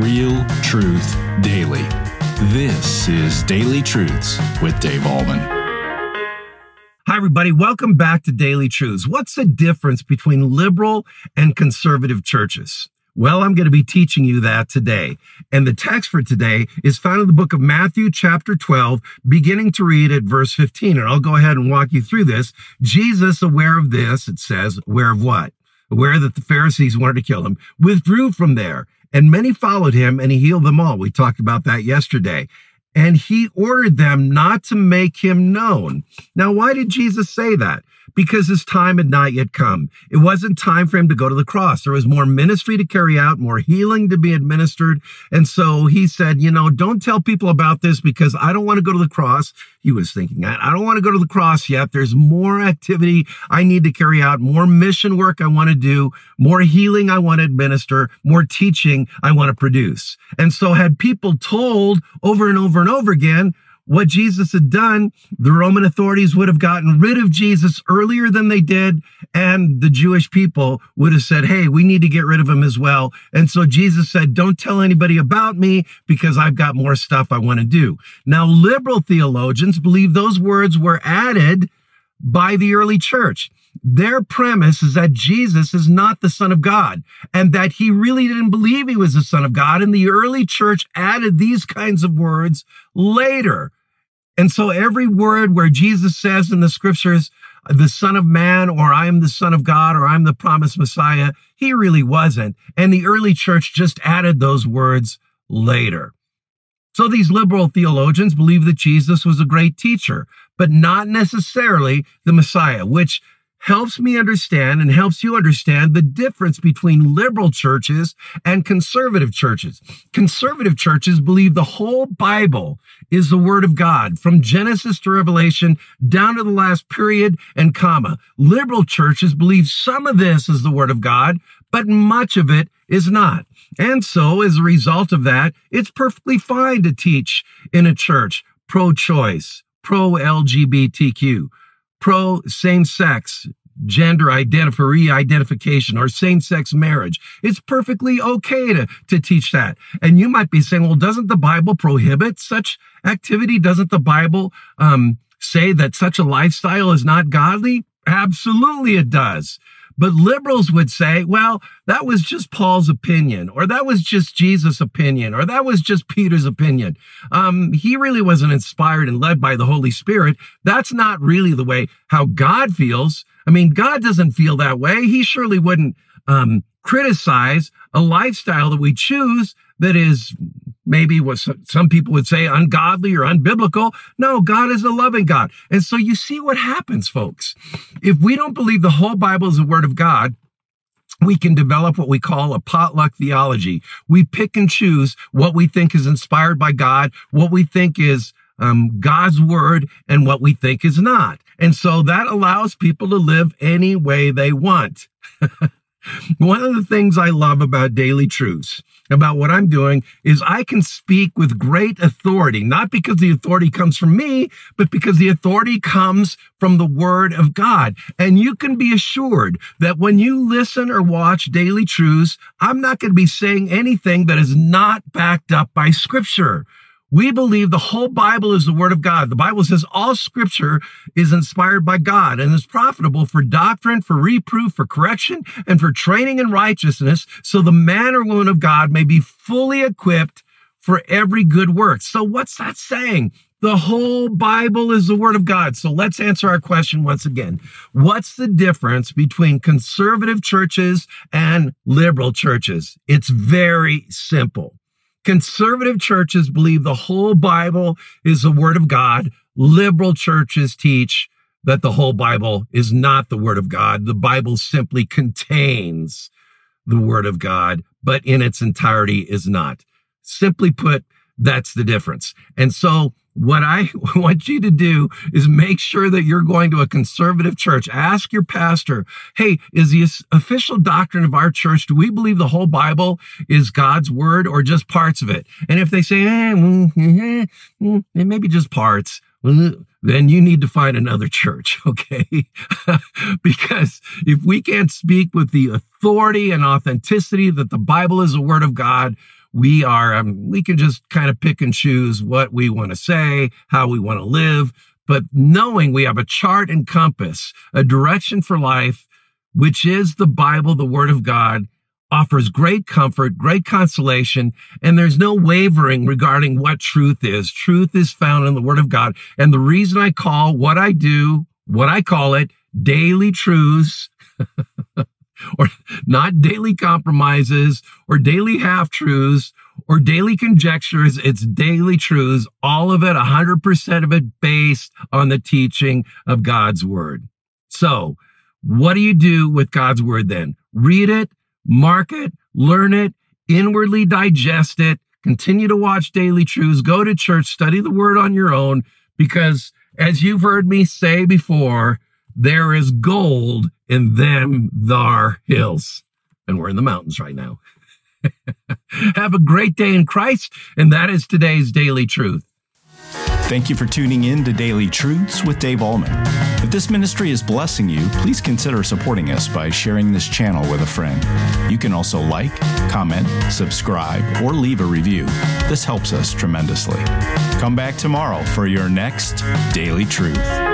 Real truth daily. This is Daily Truths with Dave Ahlman. Hi, everybody. Welcome back to Daily Truths. What's the difference between liberal and conservative churches? Well, I'm going to be teaching you that today. And the text for today is found in the book of Matthew, chapter 12, beginning to read at verse 15. And I'll go ahead and walk you through this. Jesus, aware of this, it says, aware of what? Aware that the Pharisees wanted to kill him, withdrew from there and many followed him and he healed them all. We talked about that yesterday. And he ordered them not to make him known. Now, why did Jesus say that? Because his time had not yet come. It wasn't time for him to go to the cross. There was more ministry to carry out, more healing to be administered. And so he said, you know, don't tell people about this because I don't want to go to the cross. He was thinking, I don't want to go to the cross yet. There's more activity I need to carry out, more mission work I want to do, more healing I want to administer, more teaching I want to produce. And so had people told over and over and over again, what Jesus had done, the Roman authorities would have gotten rid of Jesus earlier than they did. And the Jewish people would have said, Hey, we need to get rid of him as well. And so Jesus said, don't tell anybody about me because I've got more stuff I want to do. Now, liberal theologians believe those words were added by the early church. Their premise is that Jesus is not the son of God and that he really didn't believe he was the son of God. And the early church added these kinds of words later. And so every word where Jesus says in the scriptures, the son of man, or I am the son of God, or I'm the promised Messiah, he really wasn't. And the early church just added those words later. So these liberal theologians believe that Jesus was a great teacher, but not necessarily the Messiah, which helps me understand and helps you understand the difference between liberal churches and conservative churches. Conservative churches believe the whole Bible is the word of God from Genesis to Revelation down to the last period and comma. Liberal churches believe some of this is the word of God, but much of it is not. And so as a result of that, it's perfectly fine to teach in a church pro-choice, pro-LGBTQ, pro same sex gender identify identification or same sex marriage. It's perfectly okay to, to teach that. And you might be saying, well, doesn't the Bible prohibit such activity? Doesn't the Bible, um, say that such a lifestyle is not godly? Absolutely it does. But liberals would say, well, that was just Paul's opinion, or that was just Jesus' opinion, or that was just Peter's opinion. Um, he really wasn't inspired and led by the Holy Spirit. That's not really the way how God feels. I mean, God doesn't feel that way. He surely wouldn't um, criticize a lifestyle that we choose that is maybe what some people would say ungodly or unbiblical. No, God is a loving God. And so you see what happens, folks. If we don't believe the whole Bible is the word of God, we can develop what we call a potluck theology. We pick and choose what we think is inspired by God, what we think is um, God's word, and what we think is not. And so that allows people to live any way they want. One of the things I love about Daily Truths, about what I'm doing, is I can speak with great authority, not because the authority comes from me, but because the authority comes from the Word of God. And you can be assured that when you listen or watch Daily Truths, I'm not going to be saying anything that is not backed up by Scripture. We believe the whole Bible is the word of God. The Bible says all scripture is inspired by God and is profitable for doctrine, for reproof, for correction, and for training in righteousness. So the man or woman of God may be fully equipped for every good work. So what's that saying? The whole Bible is the word of God. So let's answer our question once again. What's the difference between conservative churches and liberal churches? It's very simple. Conservative churches believe the whole Bible is the Word of God. Liberal churches teach that the whole Bible is not the Word of God. The Bible simply contains the Word of God, but in its entirety is not. Simply put, that's the difference. And so what I want you to do is make sure that you're going to a conservative church. Ask your pastor, hey, is the official doctrine of our church, do we believe the whole Bible is God's word or just parts of it? And if they say, eh, mm, mm, mm, maybe just parts, then you need to find another church, okay? because if we can't speak with the authority and authenticity that the Bible is the word of God, we are, um, we can just kind of pick and choose what we want to say, how we want to live. But knowing we have a chart and compass, a direction for life, which is the Bible, the Word of God, offers great comfort, great consolation, and there's no wavering regarding what truth is. Truth is found in the Word of God. And the reason I call what I do, what I call it, daily truths, or not daily compromises, or daily half truths, or daily conjectures. It's daily truths, all of it, 100% of it based on the teaching of God's Word. So, what do you do with God's Word then? Read it, mark it, learn it, inwardly digest it, continue to watch daily truths, go to church, study the word on your own, because as you've heard me say before, there is gold in them thar hills. And we're in the mountains right now. Have a great day in Christ, and that is today's daily truth. Thank you for tuning in to Daily Truths with Dave Ahlman. If this ministry is blessing you, please consider supporting us by sharing this channel with a friend. You can also like, comment, subscribe, or leave a review. This helps us tremendously. Come back tomorrow for your next Daily Truth.